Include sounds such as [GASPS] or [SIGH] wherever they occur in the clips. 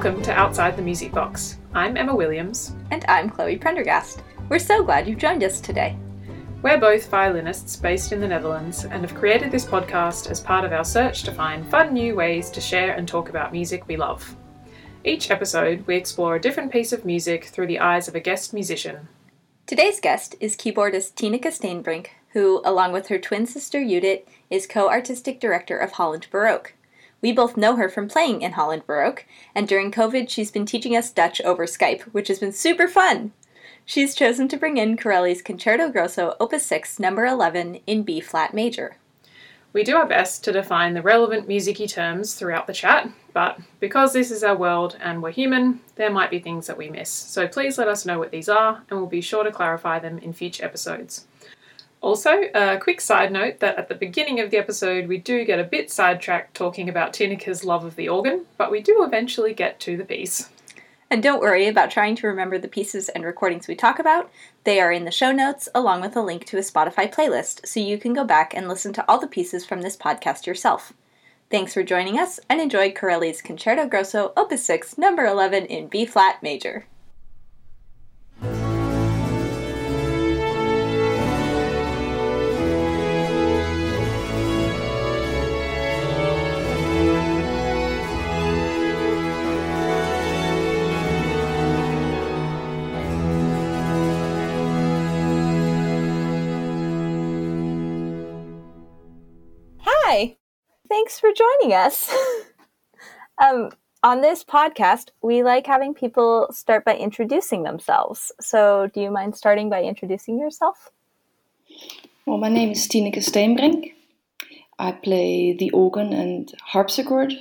Welcome to Outside the Music Box. I'm Emma Williams. And I'm Chloe Prendergast. We're so glad you've joined us today. We're both violinists based in the Netherlands and have created this podcast as part of our search to find fun new ways to share and talk about music we love. Each episode, we explore a different piece of music through the eyes of a guest musician. Today's guest is keyboardist Tineke Steenbrink, who, along with her twin sister Judith, is co artistic director of Holland Baroque. We both know her from playing in Holland Baroque, and during COVID, she's been teaching us Dutch over Skype, which has been super fun. She's chosen to bring in Corelli's Concerto Grosso Opus 6, number 11, in B flat major. We do our best to define the relevant musicy terms throughout the chat, but because this is our world and we're human, there might be things that we miss. So please let us know what these are, and we'll be sure to clarify them in future episodes. Also, a quick side note that at the beginning of the episode we do get a bit sidetracked talking about Tineke's love of the organ, but we do eventually get to the piece. And don't worry about trying to remember the pieces and recordings we talk about. They are in the show notes, along with a link to a Spotify playlist, so you can go back and listen to all the pieces from this podcast yourself. Thanks for joining us, and enjoy Corelli's Concerto Grosso Opus 6, number 11 in B flat major. Hi, thanks for joining us. [LAUGHS] um, on this podcast, we like having people start by introducing themselves. So, do you mind starting by introducing yourself? Well, my name is Tineke Steenbrink. I play the organ and harpsichord.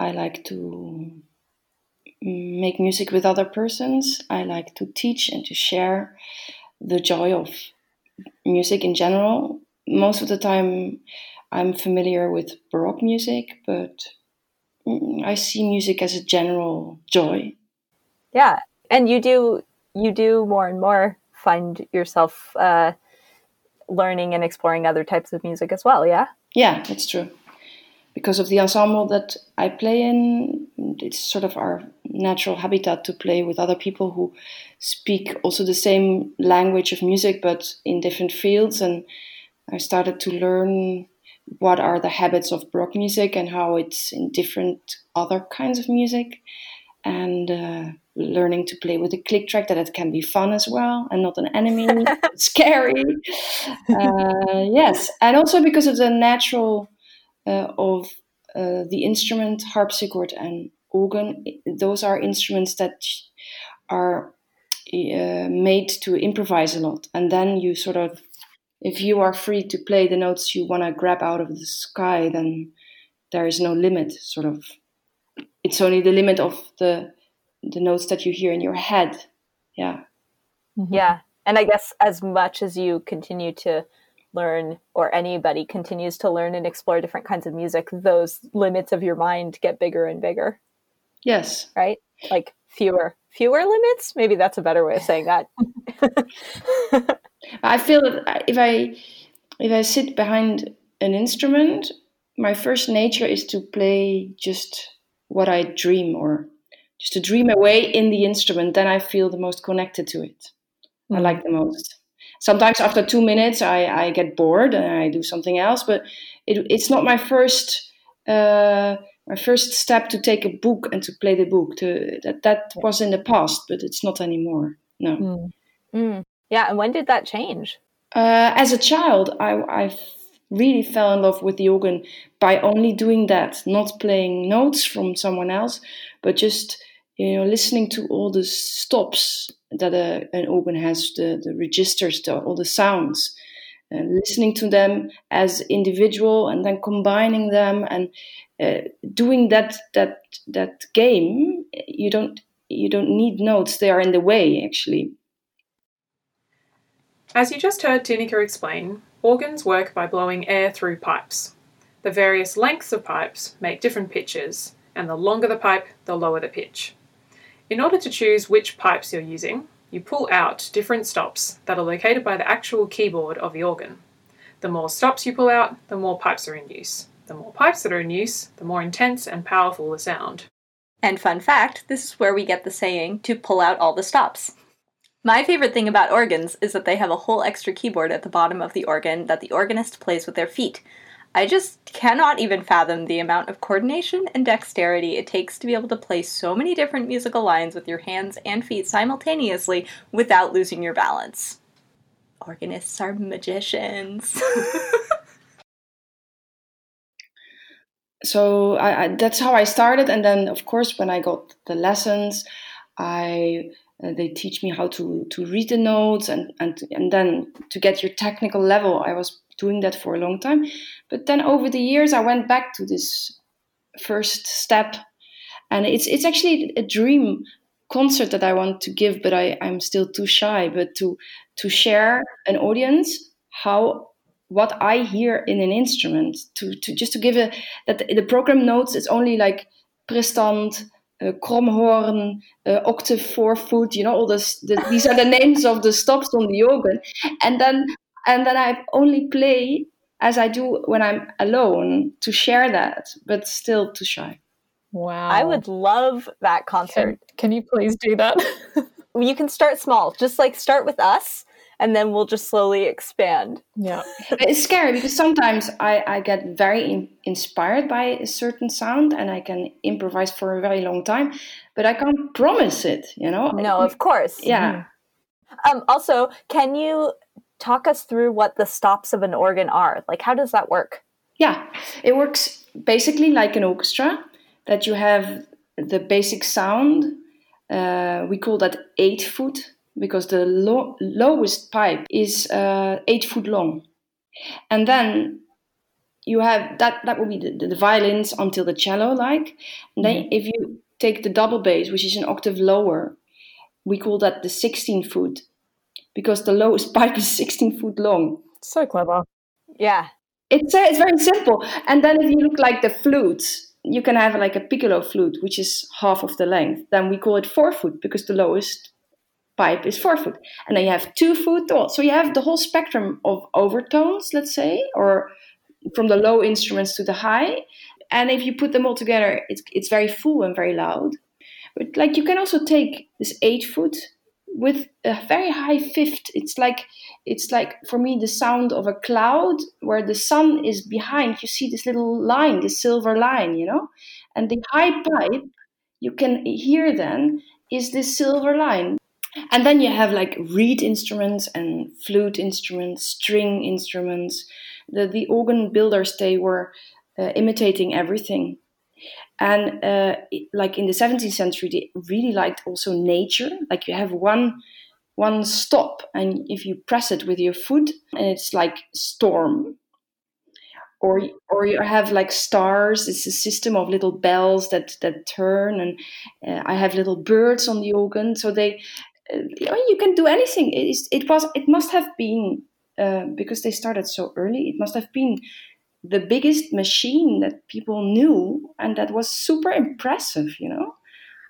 I like to make music with other persons. I like to teach and to share the joy of music in general. Most of the time, I'm familiar with Baroque music, but mm, I see music as a general joy. Yeah, and you do you do more and more find yourself uh, learning and exploring other types of music as well. Yeah. Yeah, that's true. Because of the ensemble that I play in, it's sort of our natural habitat to play with other people who speak also the same language of music, but in different fields. And I started to learn what are the habits of Baroque music and how it's in different other kinds of music, and uh, learning to play with a click track that it can be fun as well and not an enemy, [LAUGHS] scary. Uh, yes, and also because of the natural uh, of uh, the instrument harpsichord and organ, those are instruments that are uh, made to improvise a lot, and then you sort of if you are free to play the notes you want to grab out of the sky, then there is no limit. Sort of, it's only the limit of the the notes that you hear in your head. Yeah. Mm-hmm. Yeah, and I guess as much as you continue to learn, or anybody continues to learn and explore different kinds of music, those limits of your mind get bigger and bigger. Yes. Right. Like fewer fewer limits. Maybe that's a better way of saying that. [LAUGHS] [LAUGHS] I feel that if I if I sit behind an instrument, my first nature is to play just what I dream or just to dream away in the instrument. Then I feel the most connected to it. Mm. I hmm. like the most. Sometimes after two minutes, I, I get bored and I do something else. But it, it's not my first uh, my first step to take a book and to play the book. To that that was in the past, but it's not anymore. No. Mm. Mm. Yeah, and when did that change? Uh, as a child, I, I really fell in love with the organ by only doing that, not playing notes from someone else, but just you know listening to all the stops that a, an organ has, the, the registers, the, all the sounds, and listening to them as individual, and then combining them and uh, doing that that that game. You don't you don't need notes; they are in the way actually. As you just heard Tineke explain, organs work by blowing air through pipes. The various lengths of pipes make different pitches, and the longer the pipe, the lower the pitch. In order to choose which pipes you're using, you pull out different stops that are located by the actual keyboard of the organ. The more stops you pull out, the more pipes are in use. The more pipes that are in use, the more intense and powerful the sound. And fun fact this is where we get the saying to pull out all the stops. My favorite thing about organs is that they have a whole extra keyboard at the bottom of the organ that the organist plays with their feet. I just cannot even fathom the amount of coordination and dexterity it takes to be able to play so many different musical lines with your hands and feet simultaneously without losing your balance. Organists are magicians. [LAUGHS] so I, I, that's how I started, and then of course when I got the lessons, I uh, they teach me how to to read the notes and and and then to get your technical level. I was doing that for a long time, but then over the years I went back to this first step, and it's it's actually a dream concert that I want to give, but I I'm still too shy. But to to share an audience how what I hear in an instrument to, to just to give a that the, program notes it's only like prestant, uh, kromhorn, uh, octave four foot, you know, all this, the, these are the names of the stops on the organ, and then and then I only play as I do when I'm alone to share that, but still too shy. Wow! I would love that concert. Can, can you please do that? [LAUGHS] you can start small, just like start with us and then we'll just slowly expand. Yeah. [LAUGHS] it's scary because sometimes I, I get very in, inspired by a certain sound and I can improvise for a very long time, but I can't promise it, you know? No, of course. Yeah. Mm-hmm. Um, also, can you talk us through what the stops of an organ are? Like, how does that work? Yeah, it works basically like an orchestra that you have the basic sound. Uh, we call that eight foot because the lo- lowest pipe is uh, eight foot long. And then you have that, that would be the, the violins until the cello, like. And then mm-hmm. if you take the double bass, which is an octave lower, we call that the 16 foot because the lowest [LAUGHS] pipe is 16 foot long. So clever. Yeah. It's, uh, it's very simple. And then if you look like the flutes, you can have like a piccolo flute, which is half of the length. Then we call it four foot because the lowest pipe is four foot. And then you have two foot. tall. So you have the whole spectrum of overtones, let's say, or from the low instruments to the high. And if you put them all together, it's, it's very full and very loud. But like you can also take this eight foot with a very high fifth. It's like it's like for me the sound of a cloud where the sun is behind. You see this little line, this silver line, you know, and the high pipe you can hear then is this silver line. And then you have like reed instruments and flute instruments, string instruments. The, the organ builders, they were uh, imitating everything. And uh, like in the 17th century, they really liked also nature. Like you have one one stop, and if you press it with your foot, and it's like storm. Or, or you have like stars. It's a system of little bells that that turn, and uh, I have little birds on the organ. So they you can do anything. It, is, it was. It must have been uh, because they started so early. It must have been the biggest machine that people knew, and that was super impressive. You know,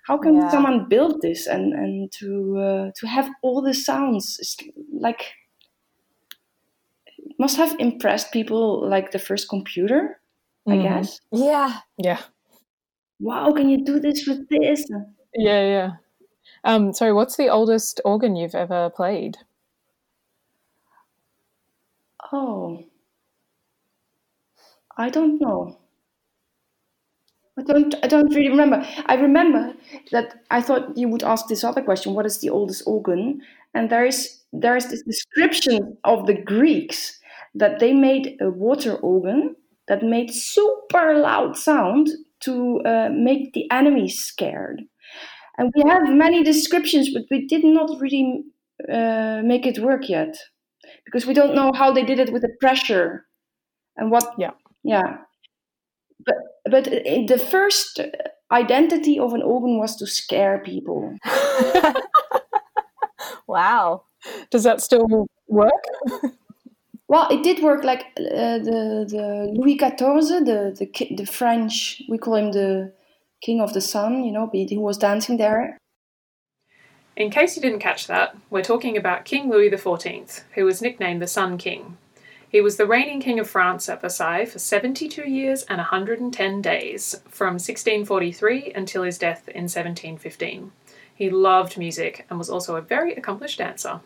how can yeah. someone build this and and to uh, to have all the sounds? It's like it must have impressed people like the first computer. Mm. I mm-hmm. guess. Yeah. Yeah. Wow! Can you do this with this? Yeah, yeah. Um, sorry, what's the oldest organ you've ever played? Oh, I don't know. I don't. I don't really remember. I remember that I thought you would ask this other question: What is the oldest organ? And there is there is this description of the Greeks that they made a water organ that made super loud sound to uh, make the enemies scared. And we have many descriptions, but we did not really uh, make it work yet because we don't know how they did it with the pressure and what. Yeah. Yeah. But but the first identity of an organ was to scare people. [LAUGHS] wow. Does that still work? [LAUGHS] well, it did work. Like uh, the the Louis XIV, the the the French, we call him the King of the Sun, you know, who was dancing there. In case you didn't catch that, we're talking about King Louis XIV, who was nicknamed the Sun King. He was the reigning king of France at Versailles for 72 years and 110 days, from 1643 until his death in 1715. He loved music and was also a very accomplished dancer.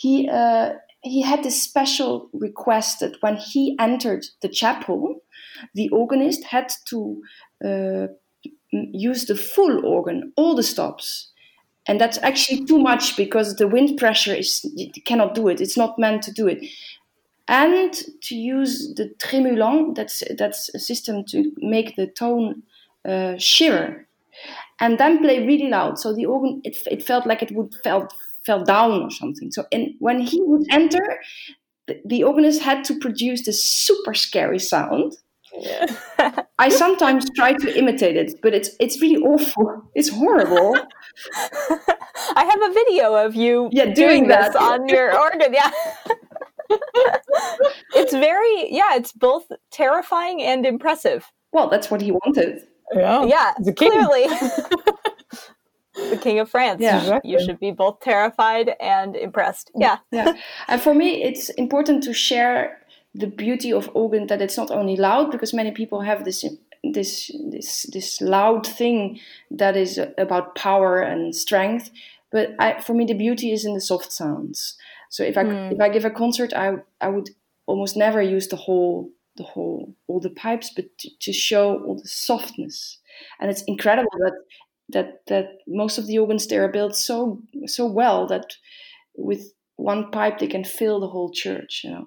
He uh, he had this special request that when he entered the chapel, the organist had to uh, use the full organ, all the stops. And that's actually too much because the wind pressure is cannot do it. It's not meant to do it. And to use the tremulant, that's that's a system to make the tone uh, and then play really loud. So the organ it, it felt like it would felt fell down or something. So and when he would enter, the, the organist had to produce this super scary sound. Yeah. I [LAUGHS] sometimes try to imitate it, but it's it's really awful. It's horrible. I have a video of you yeah, doing, doing this on your [LAUGHS] organ. Yeah. it's very yeah, it's both terrifying and impressive. Well, that's what he wanted. Yeah. Yeah, clearly [LAUGHS] the king of France. Yeah, exactly. you should be both terrified and impressed. Yeah, yeah. And for me, it's important to share the beauty of organ that it's not only loud because many people have this this this this loud thing that is about power and strength. But I, for me, the beauty is in the soft sounds. So if I mm. if I give a concert, I I would almost never use the whole the whole all the pipes, but to, to show all the softness. And it's incredible that that that most of the organs there are built so so well that with one pipe they can fill the whole church you know.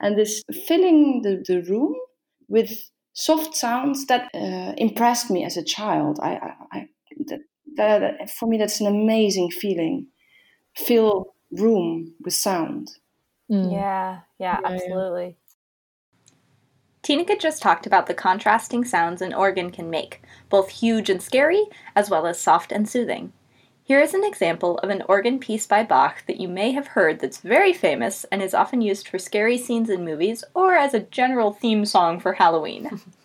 And this filling the, the room with soft sounds that uh, impressed me as a child. I, I, I that, that, for me that's an amazing feeling. Fill room with sound. Mm. yeah, yeah yeah. absolutely Tineke just talked about the contrasting sounds an organ can make, both huge and scary, as well as soft and soothing. Here is an example of an organ piece by Bach that you may have heard that's very famous and is often used for scary scenes in movies or as a general theme song for Halloween. [LAUGHS]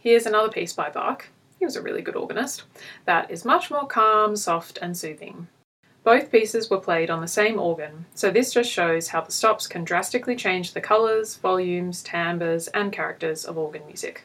here's another piece by Bach, he was a really good organist, that is much more calm, soft, and soothing. Both pieces were played on the same organ, so this just shows how the stops can drastically change the colours, volumes, timbres, and characters of organ music.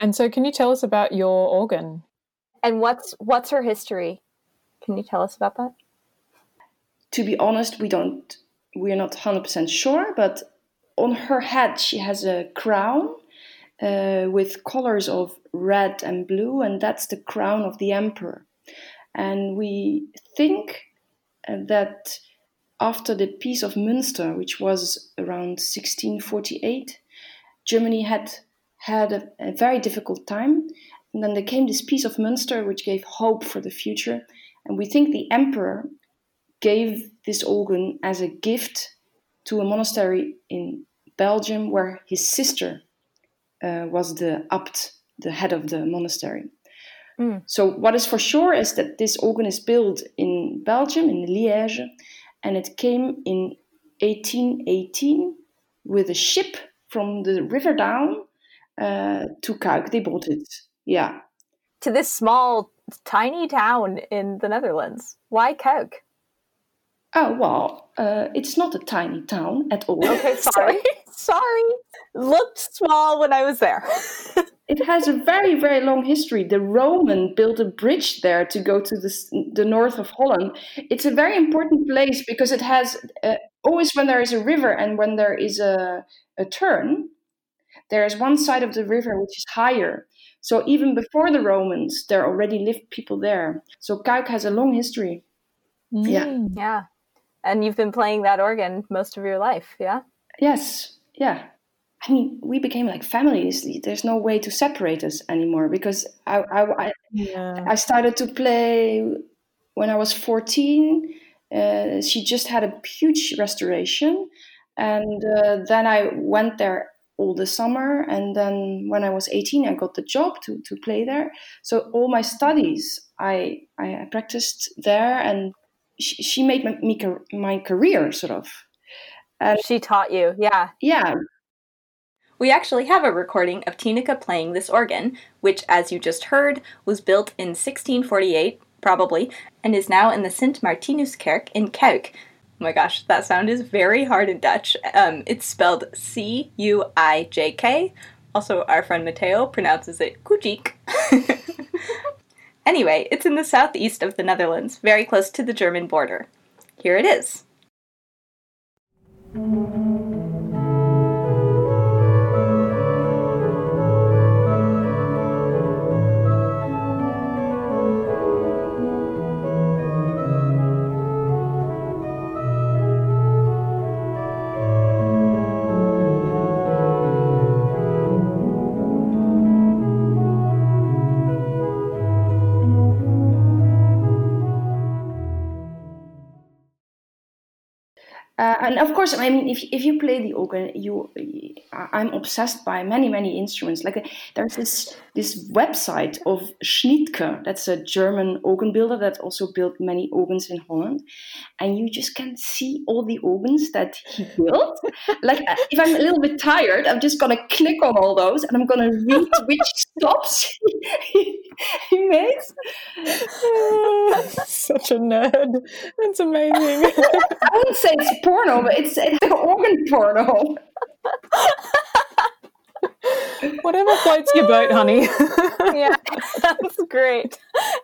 And so, can you tell us about your organ? And what's what's her history? Can you tell us about that? To be honest, we don't. We're not hundred percent sure, but on her head she has a crown uh, with colors of red and blue, and that's the crown of the emperor. And we think uh, that after the Peace of Münster, which was around 1648, Germany had had a, a very difficult time. And then there came this Peace of Münster, which gave hope for the future. And we think the emperor gave this organ as a gift to a monastery in Belgium where his sister uh, was the abt, the head of the monastery. Mm. So, what is for sure is that this organ is built in Belgium, in Liège, and it came in 1818 with a ship from the river down uh, to Cuijk. They bought it. Yeah. To this small, tiny town in the Netherlands. Why Cuijk? Oh, well, uh, it's not a tiny town at all. Okay, [LAUGHS] sorry. [LAUGHS] sorry. Looked small when I was there. [LAUGHS] it has a very, very long history. The Roman built a bridge there to go to the, the north of Holland. It's a very important place because it has uh, always when there is a river and when there is a, a turn, there is one side of the river which is higher. So even before the Romans, there already lived people there. So Cuijk has a long history. Yeah. Mm. Yeah. And you've been playing that organ most of your life, yeah? Yes. Yeah. I mean, we became like families. There's no way to separate us anymore because I I, I, yeah. I started to play when I was 14. Uh, she just had a huge restoration, and uh, then I went there all the summer. And then when I was 18, I got the job to to play there. So all my studies, I I practiced there, and she, she made me my career sort of. And she taught you, yeah. Yeah, we actually have a recording of Tineke playing this organ, which, as you just heard, was built in 1648, probably, and is now in the Sint Martinuskerk in Cuijk. Oh my gosh, that sound is very hard in Dutch. Um, it's spelled C U I J K. Also, our friend Mateo pronounces it Kujik. [LAUGHS] anyway, it's in the southeast of the Netherlands, very close to the German border. Here it is. And of course, I mean, if, if you play the organ, you, I'm obsessed by many many instruments. Like there's this this website of Schnitger, that's a German organ builder that also built many organs in Holland, and you just can see all the organs that he built. [LAUGHS] like if I'm a little bit tired, I'm just gonna click on all those and I'm gonna read [LAUGHS] which stops [LAUGHS] he, he made. Such a nerd. It's amazing. I wouldn't say it's porno, but it's it's an organ porno. [LAUGHS] Whatever floats your boat, honey. [LAUGHS] yeah, that's great.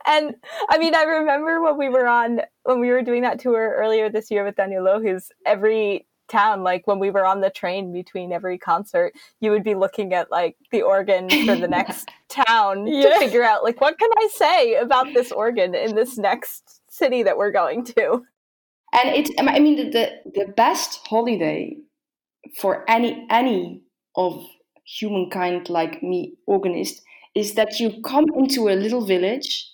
And I mean, I remember when we were on when we were doing that tour earlier this year with Daniel Lohues, every town like when we were on the train between every concert you would be looking at like the organ for the next [LAUGHS] town yeah. to figure out like what can i say about this organ in this next city that we're going to and it's i mean the the best holiday for any any of humankind like me organist is that you come into a little village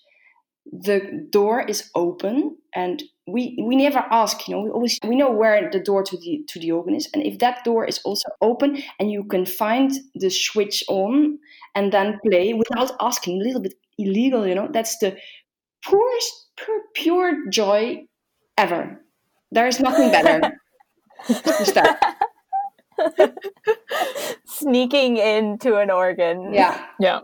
the door is open and we we never ask you know we always we know where the door to the to the organ is and if that door is also open and you can find the switch on and then play without asking a little bit illegal you know that's the purest pure, pure joy ever. There is nothing better [LAUGHS] [LAUGHS] Sneaking into an organ. Yeah. Yeah.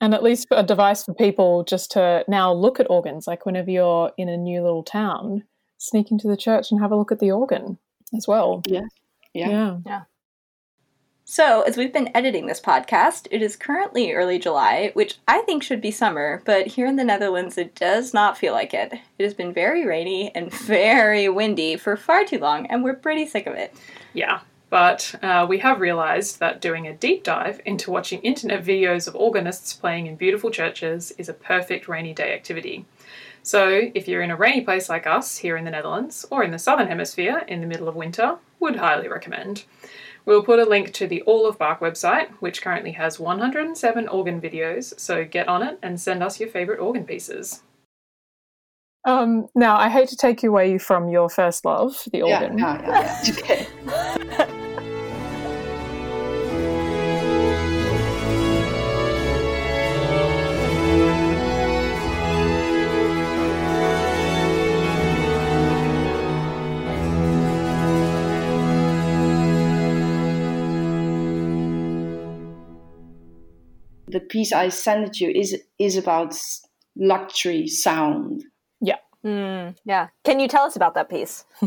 And at least a device for people just to now look at organs. Like whenever you're in a new little town, sneak into the church and have a look at the organ as well. Yeah. Yeah. Yeah. yeah. So, as we've been editing this podcast, it is currently early July, which I think should be summer, but here in the Netherlands, it does not feel like it. It has been very rainy and [LAUGHS] very windy for far too long, and we're pretty sick of it. Yeah, but uh, we have realised that doing a deep dive into watching internet videos of organists playing in beautiful churches is a perfect rainy day activity. So, if you're in a rainy place like us here in the Netherlands or in the Southern Hemisphere in the middle of winter, would highly recommend. We'll put a link to the All of Bach website, which currently has 107 organ videos, so get on it and send us your favourite organ pieces. Um, now, I hate to take you away from your first love, the organ. Yeah, yeah, yeah. okay. [LAUGHS] the piece I sent you is is about luxury sound. Yeah. Mm, yeah. Can you tell us about that piece? [LAUGHS]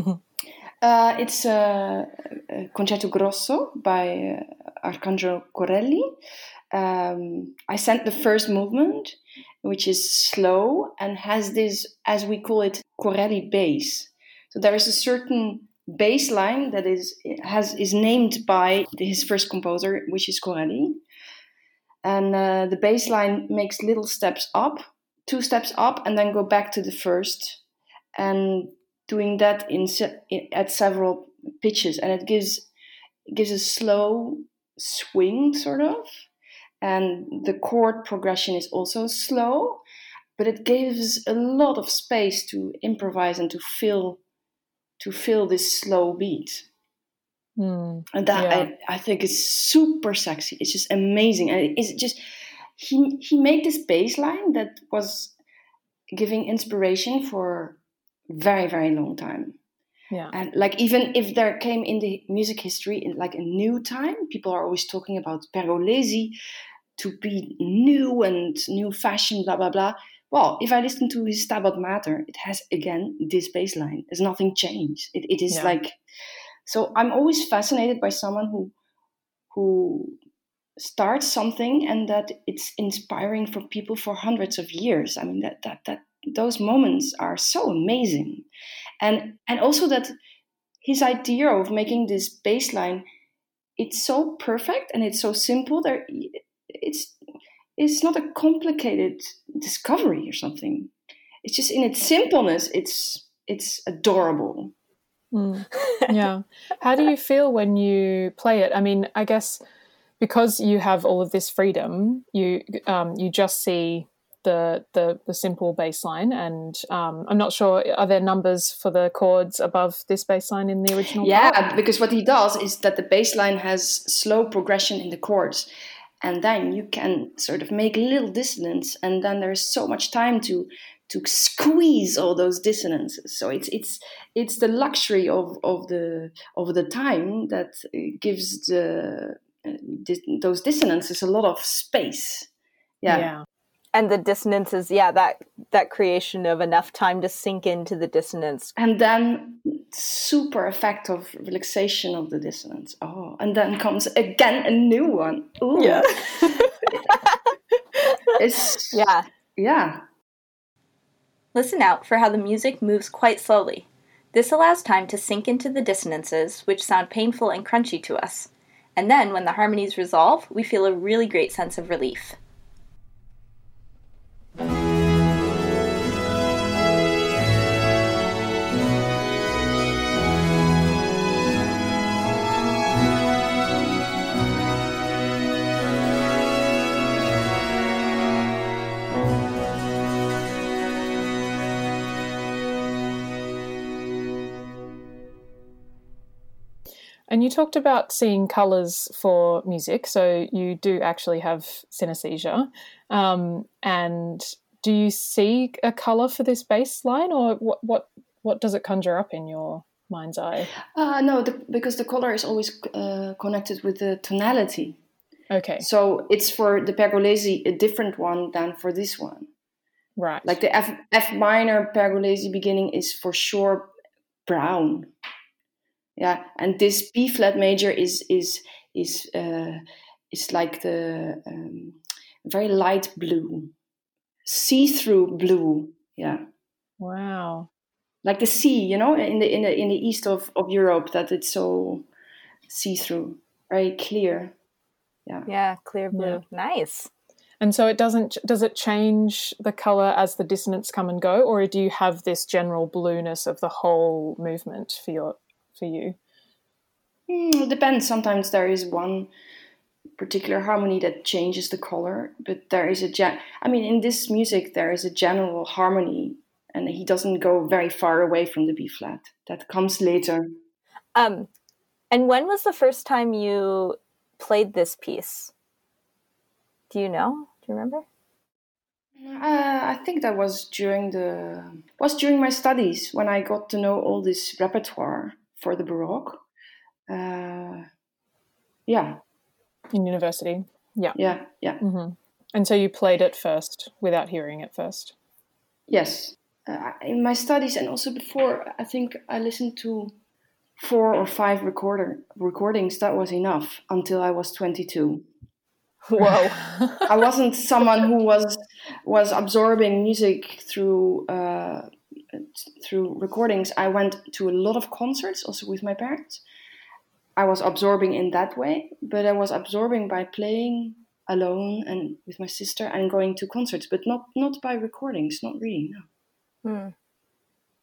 uh, it's a, a, concerto grosso by uh, Arcangelo Corelli. Um, I sent the first movement, which is slow and has this, as we call it, Corelli bass. So there is a certain bass line that is has is named by his first composer, which is Corelli. And uh, the bass line makes little steps up, two steps up, and then go back to the first, and doing that in at several pitches, and it gives gives a slow swing, sort of, and the chord progression is also slow, but it gives a lot of space to improvise and to fill to fill this slow beat. Mm, and that yeah. I, I think is super sexy. It's just amazing, and it's just he he made this bass line that was giving inspiration for very very long time. Yeah. And like even if there came in the music history in like a new time, people are always talking about Pergolesi to be new and new fashion, blah blah blah. Well, if I listen to his Stabat Mater, it has again this bass line. There's nothing changed. It, it is Yeah. like so. I'm always fascinated by someone who who starts something and that it's inspiring for people for hundreds of years. I mean that that that those moments are so amazing, and and also that his idea of making this baseline it's so perfect and it's so simple. There, it's it's not a complicated discovery or something. It's just in its simpleness. It's it's adorable. Mm. [LAUGHS] yeah. How do you feel when you play it? I mean, I guess because you have all of this freedom, you um, you just see the the, the simple bass line, and um, I'm not sure are there numbers for the chords above this bass line in the original? Yeah, part? because what he does is that the bass line has slow progression in the chords, and then you can sort of make little dissonance, and then there's so much time to to squeeze all those dissonances. So it's it's it's the luxury of of the of the time that uh, gives the uh, those dissonances a lot of space. Yeah. yeah. and the dissonances yeah that that creation of enough time to sink into the dissonance and then super effect of relaxation of the dissonance. Oh, and then comes again a new one. Ooh. Yeah. [LAUGHS] it's [LAUGHS] yeah yeah. Listen out for how the music moves quite slowly. This allows time to sink into the dissonances which sound painful and crunchy to us. And then when the harmonies resolve we feel a really great sense of relief And you talked about seeing colors for music, so you do actually have synesthesia. Um, and do you see a color for this bass line, or what? What what does it conjure up in your mind's eye? Uh, no, the, because the color is always uh, connected with the tonality. Okay, So it's for the Pergolesi a different one than for this one. right. Like the F, F minor Pergolesi beginning is for sure brown. Yeah, and this B flat major is is is uh, is like the um, very light blue, see through blue. Yeah, wow. like the sea, you know, in the in the in the east of, of Europe, that it's so see through, very clear. yeah clear blue nice And so it doesn't. Does it change the color as the dissonance come and go, or do you have this general blueness of the whole movement for your for you? Hmm, it depends. Sometimes there is one particular harmony that changes the color, but there is a gen. I mean, in this music, there is a general harmony, and he doesn't go very far away from the B flat. That comes later. um and when was the first time you played this piece do you know do you remember Uh, I think that was during the was during my studies when I got to know all this repertoire for the Baroque. Uh, yeah, in university. yeah, yeah. hmm And so you played it first without hearing it first. Yes. Uh, in my studies and also before, I think I listened to four or five recorder recordings. That was enough until I was 22. whoa [LAUGHS] I wasn't someone who was was absorbing music through uh, through recordings, I went to a lot of concerts, also with my parents. I was absorbing in that way, but I was absorbing by playing alone and with my sister and going to concerts, but not not by recordings, not really. No. Hmm.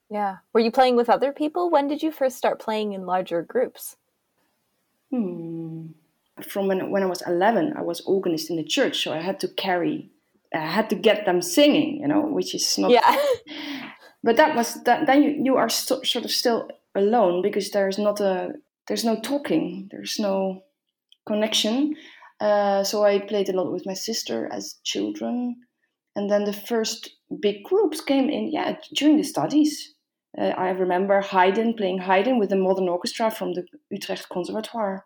Yeah. Were you playing with other people? When did you first start playing in larger groups? Hmm. From when when I was eleven, I was organist in the church, so I had to carry, I had to get them singing, you know, which is not. Yeah. [LAUGHS] but that was that. Then you you are st- sort of still alone because there's not a there's no talking, there's no connection. Uh, so I played a lot with my sister as children, and then the first big groups came in, yeah, during the studies. Uh, I remember Haydn playing Haydn with the modern orchestra from the Utrecht Conservatoire,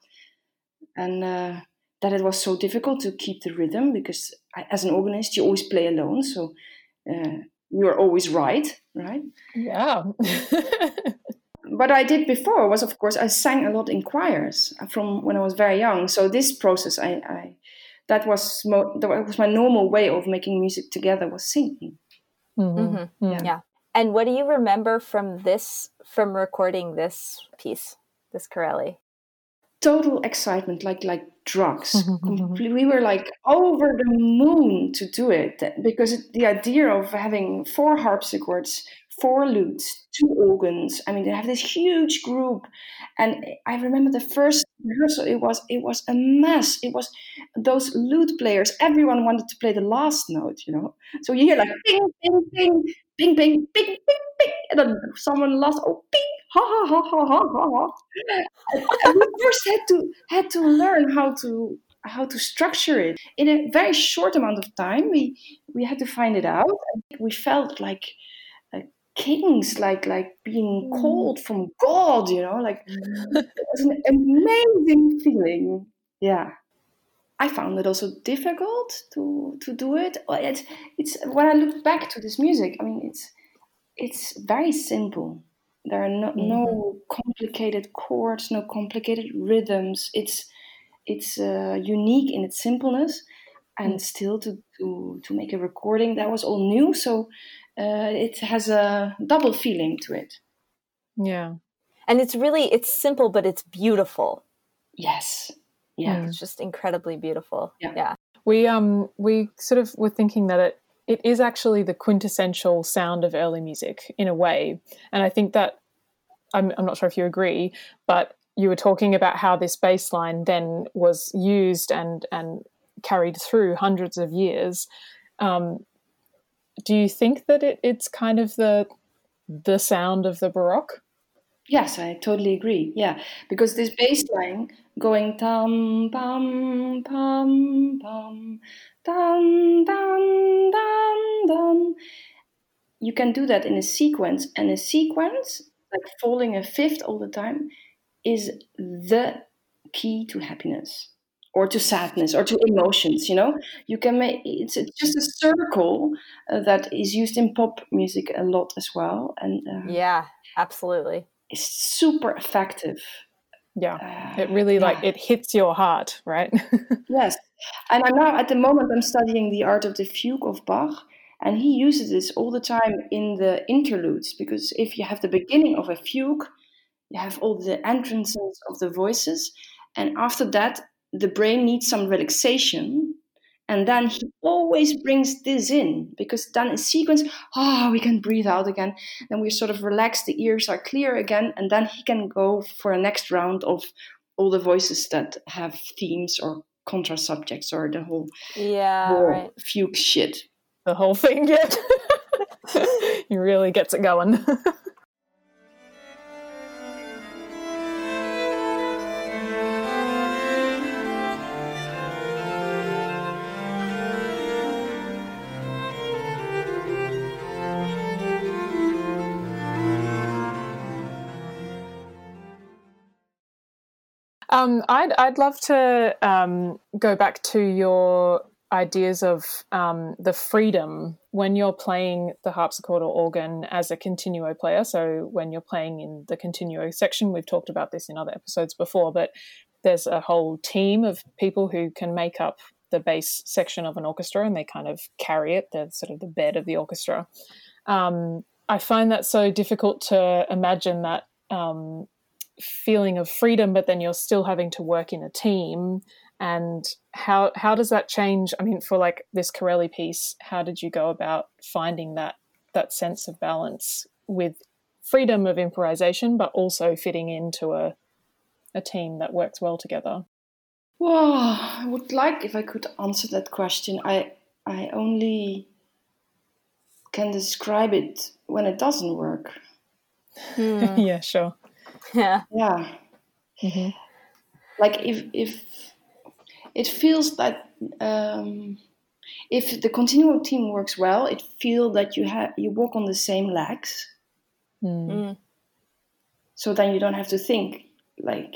and uh, that it was so difficult to keep the rhythm because I, as an organist you always play alone, so uh, you're always right, right? Yeah. [LAUGHS] what I did before was, of course, I sang a lot in choirs from when I was very young. So this process, I, I that was mo- that was my normal way of making music together was singing. Mm-hmm. Mm-hmm. Yeah. yeah. And what do you remember from this, from recording this piece, this chorale? Total excitement, like like drugs. [LAUGHS] Mm-hmm, mm-hmm. we were like over the moon to do it eh, because it, the idea of having four harpsichords four lutes, two organs. I mean, they have this huge group, and eh, I remember the first rehearsal. It was it was a mess. It was those lute players. Everyone wanted to play the last note, you know. So you hear like ping, ping, ping, ping, ping, ping, ping, ping, and then someone lost. Oh, ping, ha ha ha ha ha ha ha. We first had to had to learn how to how to structure it in a very short amount of time. We we had to find it out. We felt like kings like like being mm. called from god you know like mm. it was an amazing feeling yeah i found it also difficult to to do it it's it's when i look back to this music i mean it's it's very simple there are no, mm-hmm. no complicated chords no complicated rhythms it's it's uh, unique in its simpleness and mm. still to, to to make a recording that was all new so uh, it has a double feeling to it. Yeah. And it's really it's simple but it's beautiful. Yes. Yeah. Mm. It's just incredibly beautiful. Yeah. yeah. We um we sort of were thinking that it it is actually the quintessential sound of early music in a way. And I think that I'm I'm not sure if you agree, but you were talking about how this bass line then was used and and carried through hundreds of years. Um, do you think that it, it's kind of the the sound of the baroque yes i totally agree yeah because this bass line going tam pam pam pam dum dum dum dum you can do that in a sequence and a sequence like falling a fifth all the time is the key to happiness or to sadness or to emotions you know? You can make it's, it's just a circle uh, that is used in pop music a lot as well and uh, yeah absolutely. it's super effective yeah. Uh, it really yeah. like it hits your heart right? [LAUGHS] Yes. And i'm now at the moment i'm studying the art of the fugue of bach and he uses this all the time in the interludes because if you have the beginning of a fugue you have all the entrances of the voices and after that the brain needs some relaxation and then he always brings this in because then in sequence ah oh, we can breathe out again. Then we sort of relax the ears are clear again and then he can go for a next round of all the voices that have themes or contra subjects or the whole yeah whole right. fugue shit. The whole thing yeah. [LAUGHS] He really gets it going [LAUGHS] Um, I'd I'd love to um, go back to your ideas of um, the freedom when you're playing the harpsichord or organ as a continuo player. So when you're playing in the continuo section, we've talked about this in other episodes before, but there's a whole team of people who can make up the bass section of an orchestra and they kind of carry it. They're sort of the bed of the orchestra. Um, I find that so difficult to imagine that um, feeling of freedom, but then you're still having to work in a team. And how how does that change? I mean, for like this Corelli piece, how did you go about finding that that sense of balance with freedom of improvisation, but also fitting into a a team that works well together? Well, I would like if I could answer that question. I I only can describe it when it doesn't work. Hmm. [LAUGHS] yeah, sure. [LAUGHS] Yeah. Yeah. Mm-hmm. Like if if it feels that um, if the continuo team works well, it feels that you have you walk on the same legs. Mm. So then you don't have to think like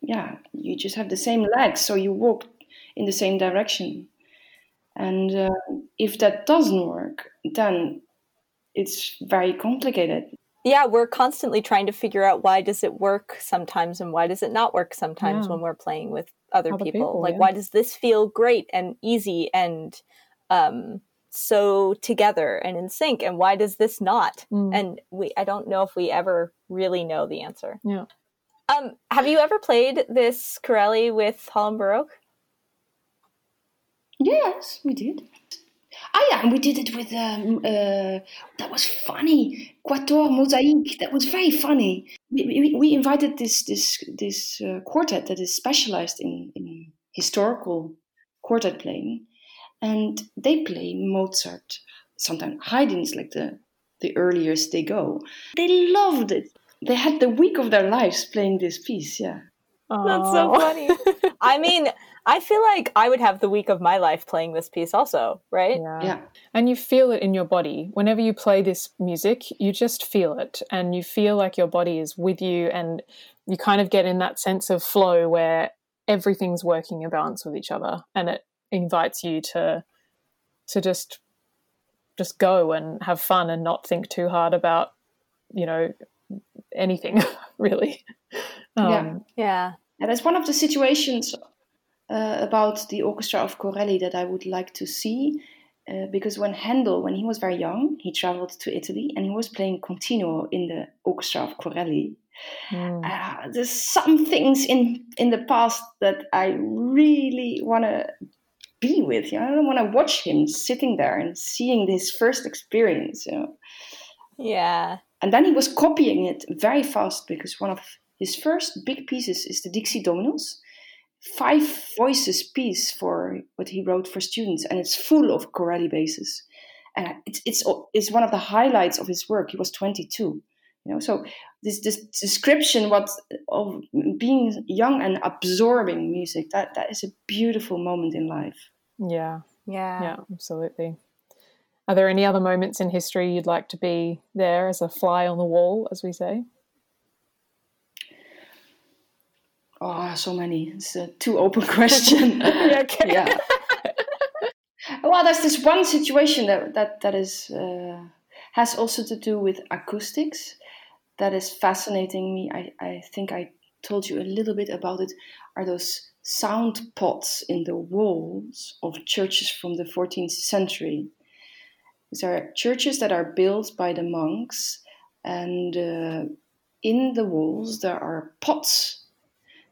yeah, you just have the same legs, so you walk in the same direction. And uh, if that doesn't work, then it's very complicated. Yeah, we're constantly trying to figure out why does it work sometimes and why does it not work sometimes yeah. when we're playing with other, other people. people. Like, yeah. why does this feel great and easy and um, so together and in sync, and why does this not? Mm. And we, I don't know if we ever really know the answer. Yeah. Um, have you ever played this Corelli with Holland Baroque? Yes, we did. Oh yeah, and we did it with um, uh, that was funny. Quatuor Mosaïque. That was very funny. We, we, we invited this this this uh, quartet that is specialized in, in historical quartet playing, and they play Mozart. Sometimes Haydn is like the the earliest they go. They loved it. They had the week of their lives playing this piece. Yeah. Aww. That's so oh. funny. I mean, I feel like I would have the week of my life playing this piece also, right? Yeah. yeah. And you feel it in your body. Whenever you play this music, you just feel it and you feel like your body is with you and you kind of get in that sense of flow where everything's working in balance with each other and it invites you to to just just go and have fun and not think too hard about, you know, anything [LAUGHS] really. Um, yeah. Yeah. And that's one of the situations uh, about the orchestra of Corelli that I would like to see. Uh, because when Handel, when he was very young, he traveled to Italy and he was playing continuo in the orchestra of Corelli. Mm. Uh, there's some things in in the past that I really want to be with. You know, I don't want to watch him sitting there and seeing his first experience. You know. Yeah. And then he was copying it very fast because one of his first big pieces is the Dixit Dominus, five voices piece for what he wrote for students, and it's full of Corelli basses. And it's, it's, it's one of the highlights of his work. He was 22 you know so this this description what of being young and absorbing music that that is a beautiful moment in life. Yeah. Yeah. Yeah absolutely are there any other moments in history you'd like to be there as a fly on the wall as we say Oh, so many. It's a too open [LAUGHS] question. [LAUGHS] yeah, okay. yeah. [LAUGHS] well, there's this one situation that that that is uh, has also to do with acoustics. That is fascinating me. I I think I told you a little bit about it. Are those sound pots in the walls of churches from the 14th century? These are churches that are built by the monks, and uh, in the walls there are pots.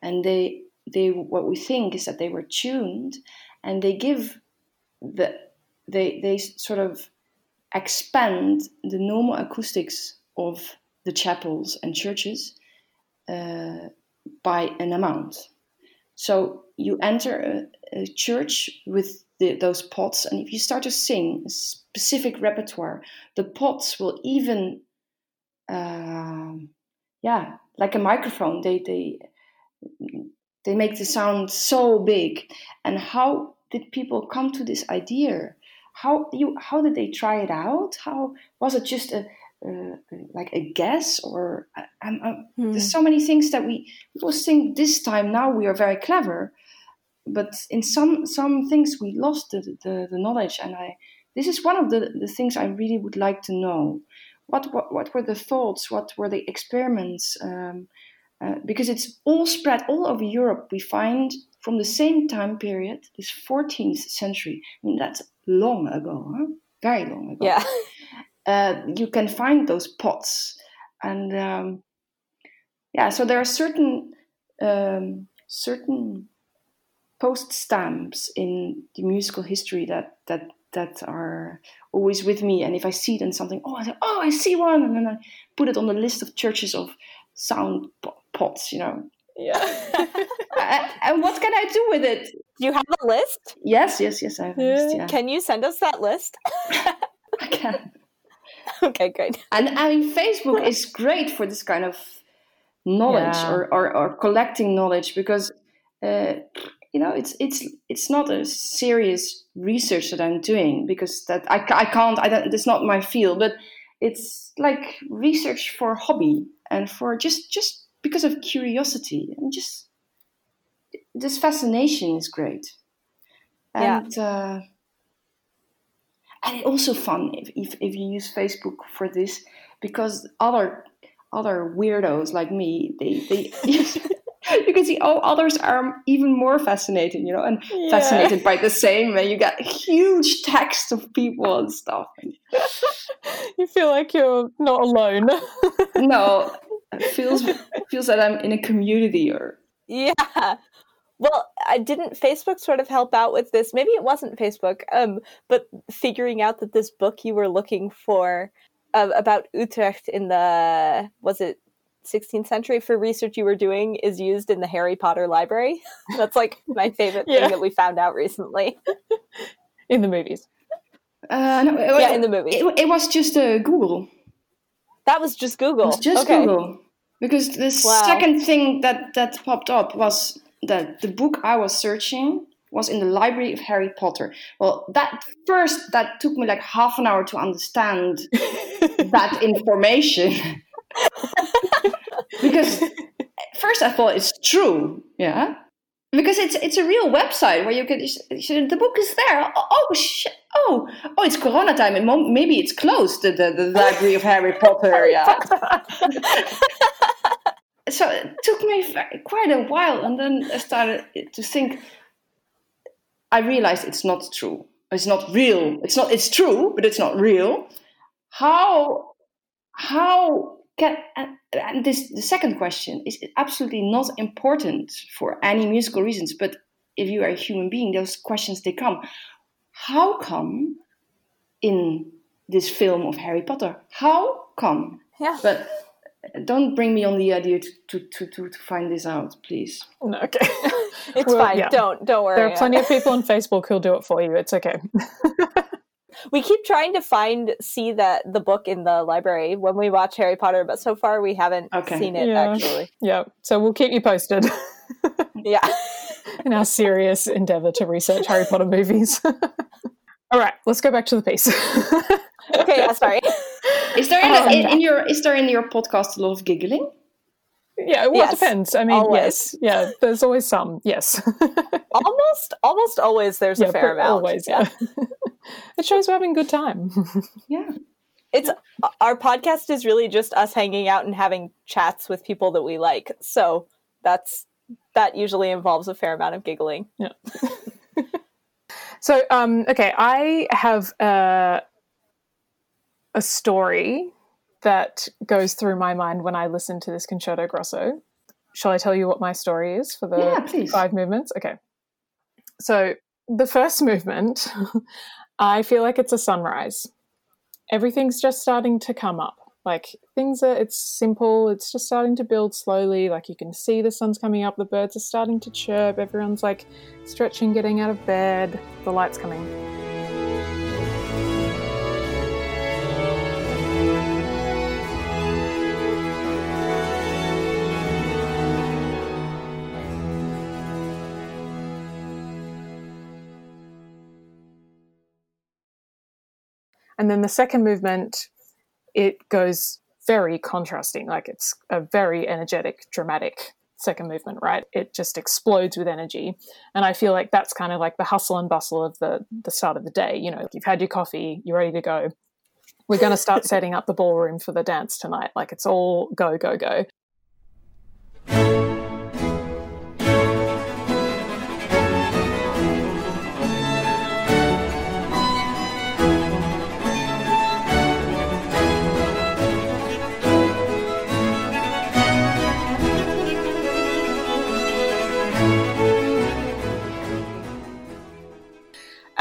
And they they what we think is that they were tuned and they give the they they sort of expand the normal acoustics of the chapels and churches uh, by an amount. So you enter a, a church with the, those pots. And if you start to sing a specific repertoire the pots will even uh, yeah like a microphone they they they make the sound so big. And how did people come to this idea? How you how did they try it out? How was it just a uh, like a guess? Or I'm, I'm, hmm. there's so many things that we people think this time. Now we are very clever but in some some things we lost the, the, the knowledge and i this is one of the, the things i really would like to know what, what what were the thoughts what were the experiments um, uh, because it's all spread all over Europe. We find from the same time period, this 14th century. I mean, that's long ago, huh? very long ago. Yeah. [LAUGHS] uh, you can find those pots, and um, yeah, so there are certain um, certain post stamps in the musical history that that that are always with me. And if I see it in something, oh, I say, oh, I see one, and then I put it on the list of churches of sound pots, you know. Yeah. [LAUGHS] and what can I do with it? Do you have a list? Yes, yes, yes, I have a list. Yeah. Can you send us that list? [LAUGHS] I can. Okay, great. And I mean, Facebook is great for this kind of knowledge yeah. or, or, or, collecting knowledge because uh, you know it's it's it's not a serious research that I'm doing because that I, I can't I don't it's not my field but it's like research for hobby and for just just because of curiosity and just this fascination is great and yeah. uh, and also fun if, if, if you use Facebook for this because other other weirdos like me they they [LAUGHS] [LAUGHS] you can see oh others are even more fascinating you know and yeah. fascinated by the same and you get [LAUGHS] huge text of people and stuff. [LAUGHS] You feel like you're not alone. No it feels feels that i'm in a community or yeah. Well i didn't facebook sort of help out with this? Maybe it wasn't facebook um but figuring out that this book you were looking for uh, about utrecht in the was it 16th century for research you were doing is used in the Harry Potter library. [LAUGHS] That's like my favorite yeah. thing that we found out recently. in the movies. Uh, no, it, yeah, in the movies. It, it was just uh, Google. That was just Google. It was just okay. Google. Because the wow. second thing that, that popped up was that the book I was searching was in the library of Harry Potter. Well, that first that took me like half an hour to understand [LAUGHS] that information because first I thought it's true, yeah, because it's it's a real website where you can the book is there. Oh, oh shit! Oh, oh, it's Corona time. And maybe it's closed. The, the, the library of Harry Potter. [LAUGHS] Yeah. [LAUGHS] so it took me quite a while, and then I started to think. I realized it's not true. It's not real. It's not. It's true, but it's not real. How how can uh, and this the second question is absolutely not important for any musical reasons but if you are a human being those questions they come. How come in this film of harry potter how come? Yeah. But uh, don't bring me on the idea to to to, to, to find this out please. No, okay. [LAUGHS] It's well, fine. yeah. don't don't worry. There are plenty of [LAUGHS] people on facebook who'll do it for you. It's okay [LAUGHS] we keep trying to find see that the book in the library when we watch Harry Potter, but so far we haven't okay. seen it yeah. actually. Yeah. So we'll keep you posted. [LAUGHS] yeah. [LAUGHS] in our serious endeavor to research Harry Potter movies. [LAUGHS] All right, let's go back to the piece. okay, yeah, sorry. Is there in, um, in, in, your is there in your podcast a lot of giggling? Yeah, well, yes, it depends. I mean, always. yes, yeah. There's always some. Yes. [LAUGHS] almost, almost always. There's yeah, a fair amount. Always, yeah. [LAUGHS] it shows we're having a good time. [LAUGHS] yeah. It's our podcast is really just us hanging out and having chats with people that we like. So that's that usually involves a fair amount of giggling. Yeah. so, um, okay, I have a, a story that goes through my mind when I listen to this concerto grosso. Shall I tell you what my story is for the yeah, five movements? Okay. So the first movement, [LAUGHS] I feel like it's a sunrise. Everything's just starting to come up. Like things are, it's simple. It's just starting to build slowly. Like you can see the sun's coming up. The birds are starting to chirp. Everyone's like stretching, getting out of bed. The light's coming. And then the second movement, it goes very contrasting. Like it's a very energetic, dramatic second movement, right? It just explodes with energy. And I feel like that's kind of like the hustle and bustle of the the start of the day. You know, you've had your coffee, you're ready to go. We're going to start [LAUGHS] setting up the ballroom for the dance tonight. Like it's all go, go, go.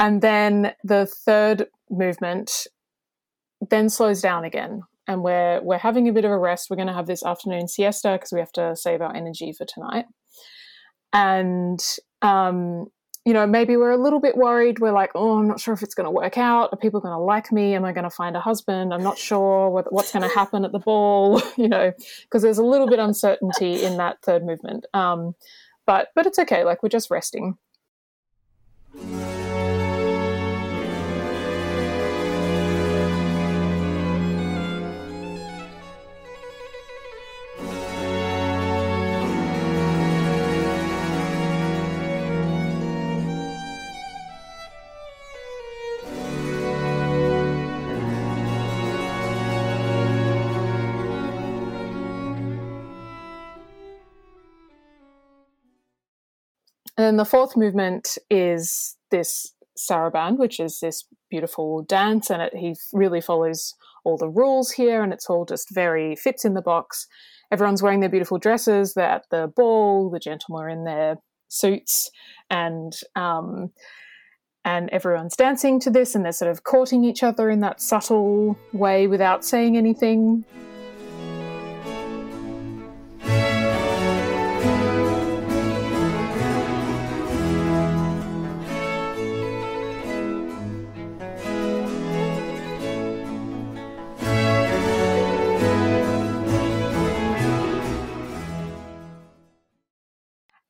And then the third movement then slows down again. And we're we're having a bit of a rest. We're going to have this afternoon siesta because we have to save our energy for tonight. And um, you know, maybe we're a little bit worried. We're like, oh, I'm not sure if it's going to work out. Are people going to like me? Am I going to find a husband? I'm not sure what, what's going to happen at the ball, [LAUGHS] you know, because there's a little bit uncertainty in that third movement. Um, but but it's okay. Like we're just resting. And then the fourth movement is this saraband, which is this beautiful dance, and it, he really follows all the rules here, and it's all just very fits in the box. Everyone's wearing their beautiful dresses. They're at the ball. The gentlemen are in their suits, and um, and everyone's dancing to this, and they're sort of courting each other in that subtle way without saying anything.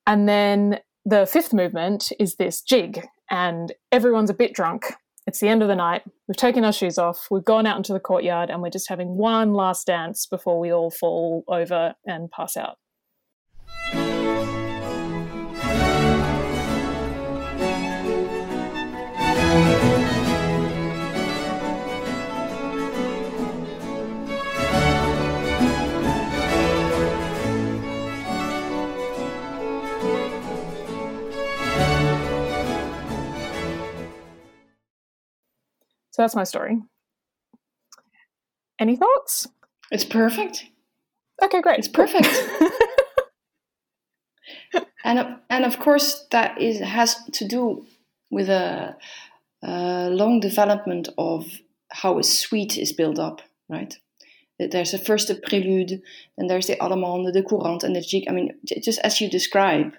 And then the fifth movement is this jig, and everyone's a bit drunk. It's the end of the night. We've taken our shoes off. We've gone out into the courtyard, and we're just having one last dance before we all fall over and pass out. So that's my story. Any thoughts? It's perfect. Okay, great. It's perfect. [LAUGHS] and and of course that is has to do with a, a long development of how a suite is built up, right? There's a first a prelude, and there's the allemande, the courante, and the jig. I mean, just as you describe,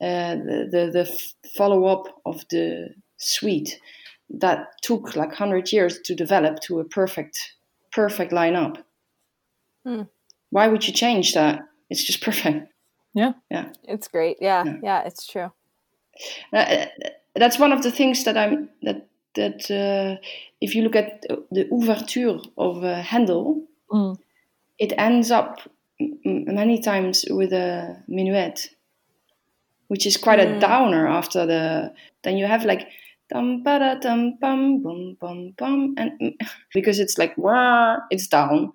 uh, the the, the follow up of the suite that took like 100 years to develop to a perfect perfect lineup. Hmm. why would you change that? It's just [LAUGHS] perfect. Yeah. Yeah. It's great. Yeah. Yeah, yeah it's true. Uh, that's one of the things that i'm that that uh, if you look at the ouverture of uh, handel mm. it ends up many times with a minuet which is quite mm. a downer after the then you have like dum ba da dum bum bum bum bum and [LAUGHS] because it's like wah it's down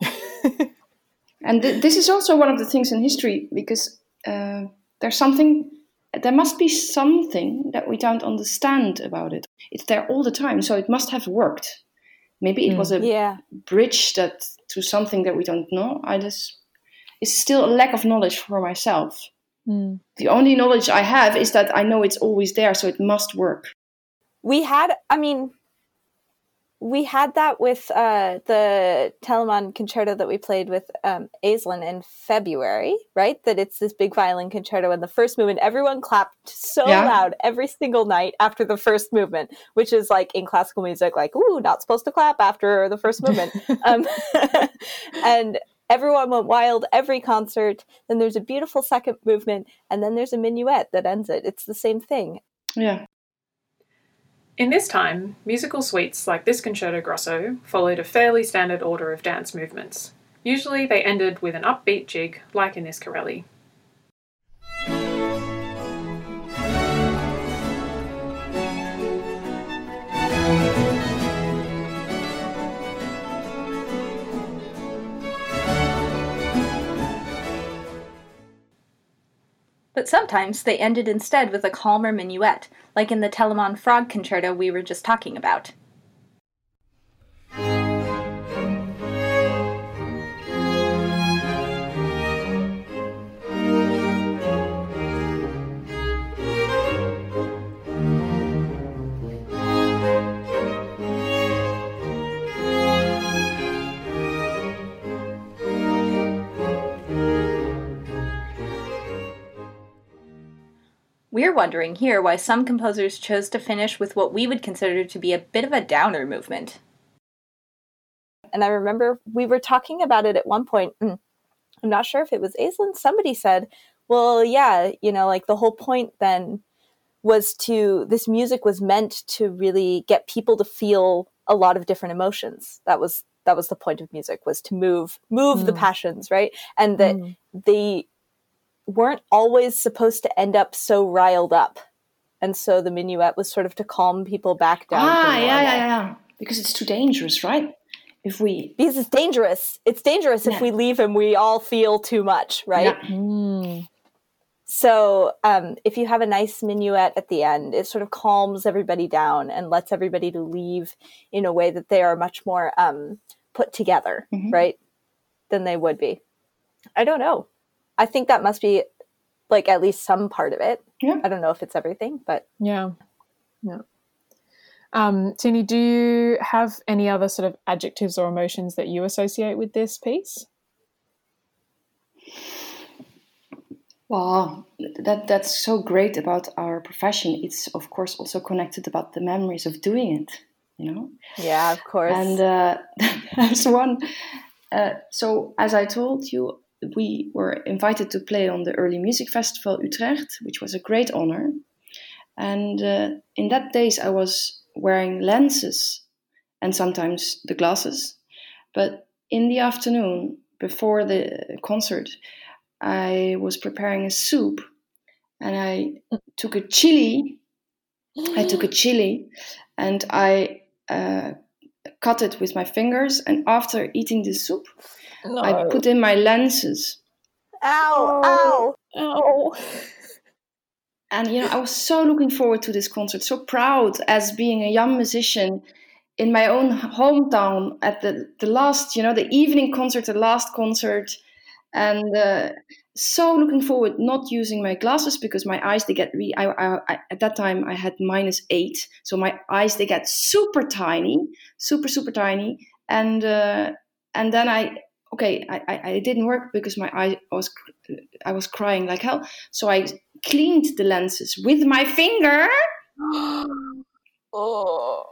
[LAUGHS] and th- this is also one of the things in history because uh, there's something there must be something that we don't understand about it it's there all the time so it must have worked maybe it mm. was a yeah. bridge that to something that we don't know i just it's still a lack of knowledge for myself mm. the only knowledge i have is that i know it's always there so it must work we had i mean we had that with uh, the Telemann concerto that we played with um, Aisslinn in February, right? That it's this big violin concerto, and the first movement, everyone clapped so yeah. loud every single night after the first movement, which is like in classical music, like, ooh, not supposed to clap after the first [LAUGHS] movement. um, [LAUGHS] and everyone went wild every concert. Then there's a beautiful second movement, and then there's a minuet that ends it. It's the same thing. Yeah. In this time, musical suites like this concerto grosso followed a fairly standard order of dance movements. Usually they ended with an upbeat jig, like in this Corelli. But sometimes they ended instead with a calmer minuet, like in the Telemann Frog Concerto we were just talking about. We're wondering here why some composers chose to finish with what we would consider to be a bit of a downer movement. And I remember we were talking about it at one point. I'm not sure if it was Aisslinn. Somebody said, well, yeah, you know, like the whole point then was to, this music was meant to really get people to feel a lot of different emotions. That was that was the point of music was to move move mm. the passions right and that mm. they weren't always supposed to end up so riled up and so the minuet was sort of to calm people back down ah yeah yeah yeah because it's too dangerous right if we because it's dangerous it's dangerous yeah. if we leave and we all feel too much right yeah. mm. So um, if you have a nice minuet at the end, it sort of calms everybody down and lets everybody to leave in a way that they are much more um, put together, mm-hmm. right? Than they would be. I don't know. I think that must be like at least some part of it. Yeah. I don't know if it's everything, but yeah, yeah. Um, Tini, do you have any other sort of adjectives or emotions that you associate with this piece? Well, that that's so great about our profession. It's of course also connected about the memories of doing it. You know. Yeah, of course. And uh, [LAUGHS] there's one. Uh, so as I told you, we were invited to play on the Early Music Festival Utrecht, which was a great honor. And uh, in that days, I was wearing lenses and sometimes the glasses. But in the afternoon, before the concert, I was preparing a soup and I took a chili. I took a chili and I uh, cut it with my fingers. And after eating the soup, no. I put in my lenses. Ow, ow, ow. And you know, I was so looking forward to this concert, so proud as being a young musician in my own hometown at the, the last, you know, the evening concert, the last concert and uh, so looking forward not using my glasses because my eyes they get re- I, I, I, at that time i had minus eight so my eyes they get super tiny super super tiny and uh, and then i okay I, I, didn't work because my eye was i was crying like hell so i cleaned the lenses with my finger [GASPS] oh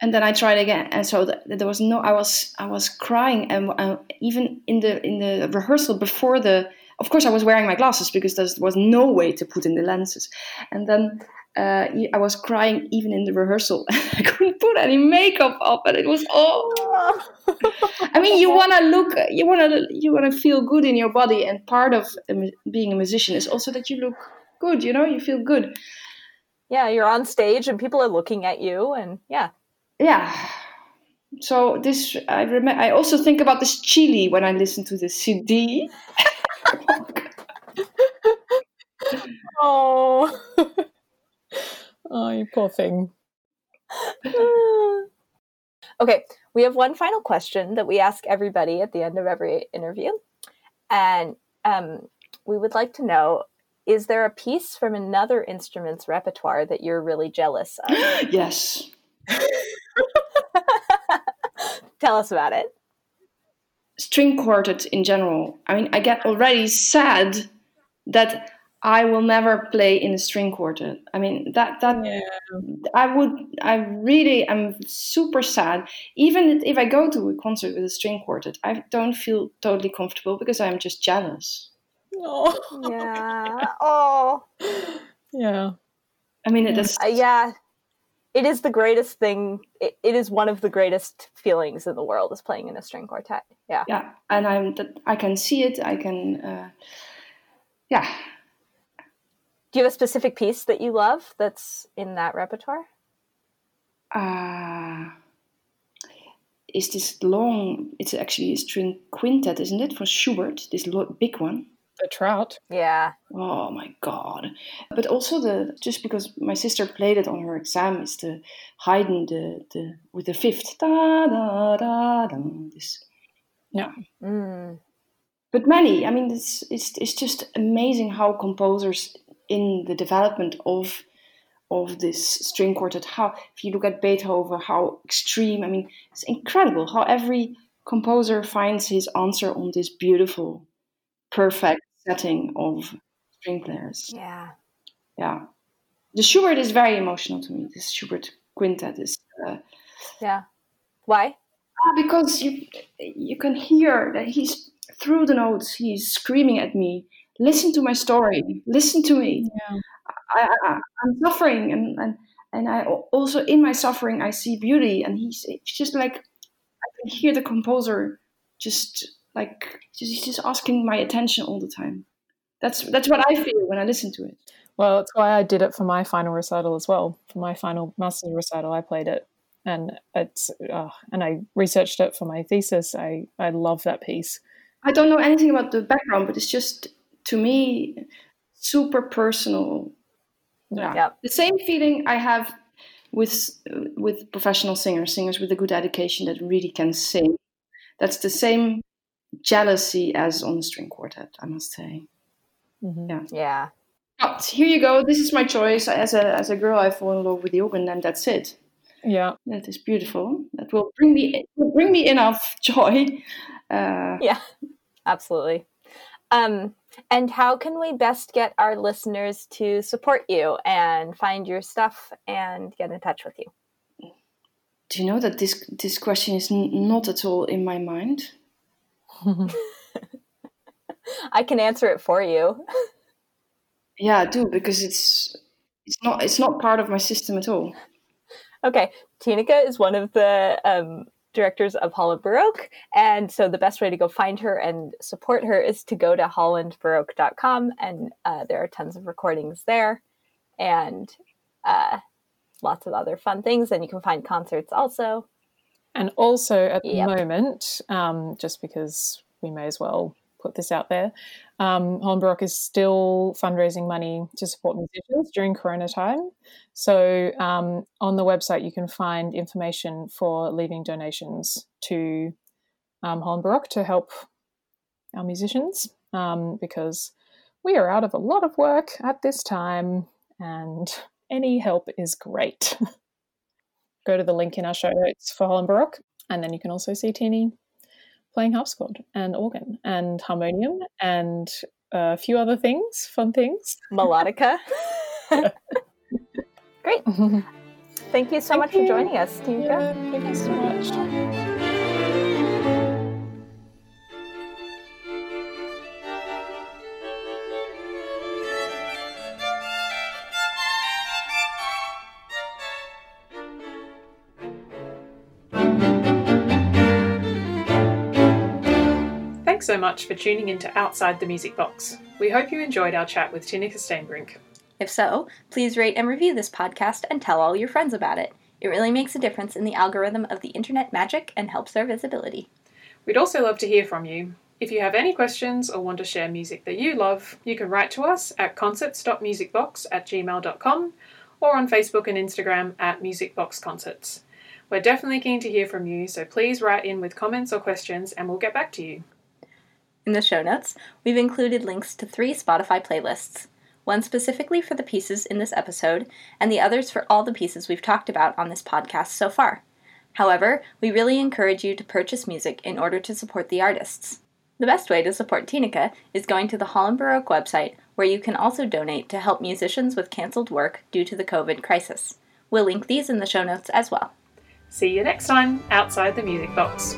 and then I tried again, and so the, there was no. I was I was crying, and uh, even in the in the rehearsal before the. Of course, I was wearing my glasses because there was no way to put in the lenses, and then uh, I was crying even in the rehearsal. [LAUGHS] I couldn't put any makeup up, and it was all. [LAUGHS] I mean, you want to look, you want to, you want to feel good in your body, and part of being a musician is also that you look good. You know, you feel good. Yeah, you're on stage and people are looking at you, and yeah, yeah so this i remember i also think about this chili when i listen to the cd [LAUGHS] oh. [LAUGHS] Oh you poor thing. [SIGHS] Okay we have one final question that we ask everybody at the end of every interview. And um, we would like to know is there a piece from another instrument's repertoire that you're really jealous of? [GASPS] Yes. [LAUGHS] Tell us about it. String quartet in general. I mean, I get already sad that I will never play in a string quartet. I mean, that that yeah. I would. I really am super sad. Even if I go to a concert with a string quartet, I don't feel totally comfortable because I'm just jealous. Oh. Yeah. [LAUGHS] Oh. Yeah. I mean, it is. Uh, yeah it is the greatest thing it, it is one of the greatest feelings in the world is playing in a string quartet. Yeah. Yeah and i'm i can see it i can uh, yeah. Do you have a specific piece that you love that's in that repertoire? Uh is this long it's actually a string quintet isn't it for schubert this big one the trout. Yeah. Oh my god! But also the just because my sister played it on her exam is the Haydn the the with the fifth da da da da this. Yeah. Mm. But many, I mean, it's, it's it's just amazing how composers in the development of of this string quartet, how if you look at Beethoven, how extreme. I mean, it's incredible how every composer finds his answer on this beautiful perfect setting of string players. Yeah. Yeah. the Schubert is very emotional to me. This Schubert quintet is. Uh, yeah. Why? Ah, because you you can hear that he's through the notes. He's screaming at me. Listen to my story. Listen to me. Yeah. I, I, I'm suffering, and, and and I also in my suffering I see beauty. And he's it's just like I can hear the composer just like he's just asking my attention all the time. That's that's what I feel when I listen to it. Well, that's why I did it for my final recital as well. For my final master's recital, I played it, and it's uh, and I researched it for my thesis. I I love that piece. I don't know anything about the background, but it's just to me super personal. Yeah, Yep. the same feeling I have with with professional singers, singers with a good education that really can sing. That's the same jealousy as on the string quartet, I must say. Mhm. Yeah. Yeah. But here you go. This is my choice. As a as a girl, I fall in love with the organ, and that's it. Yeah, That is beautiful. That will bring me will bring me enough [LAUGHS] joy. Uh, Yeah. Absolutely. Um, and how can we best get our listeners to support you and find your stuff and get in touch with you? do you know that this this question is n- not at all in my mind? [LAUGHS] I can answer it for you. Yeah, I do because it's it's not it's not part of my system at all. Okay, Tineke is one of the um, directors of Holland Baroque, and so the best way to go find her and support her is to go to hollandbaroque.com, and uh, there are tons of recordings there, and uh, lots of other fun things, and you can find concerts also. And also at the Yep. moment, um, just because we may as well put this out there, um, Holland is still fundraising money to support musicians during Corona time. So um, on the website, you can find information for leaving donations to um, Holland to help our musicians um, because we are out of a lot of work at this time and any help is great. [LAUGHS] Go to the link in our show notes for Holland Baroque and then you can also see Teeny playing harpsichord and organ and harmonium and uh, a few other things, fun things. Melodica. [LAUGHS] Great. [LAUGHS] Thank you so Thank much you. for joining us, Tineke. Yeah, thank you so much. Much for tuning into Outside the Music Box. We hope you enjoyed our chat with Tineke Steenbrink. If so, please rate and review this podcast and tell all your friends about it. It really makes a difference in the algorithm of the internet magic and helps our visibility. We'd also love to hear from you. If you have any questions or want to share music that you love, you can write to us at concerts.musicbox at gmail.com or on Facebook and Instagram at musicboxconcerts. We're definitely keen to hear from you, so please write in with comments or questions and we'll get back to you. In the show notes, we've included links to three Spotify playlists one specifically for the pieces in this episode, and the others for all the pieces we've talked about on this podcast so far. However, we really encourage you to purchase music in order to support the artists. The best way to support Tineke is going to the Holland Baroque website, where you can also donate to help musicians with cancelled work due to the COVID crisis. We'll link these in the show notes as well. See you next time outside the music box.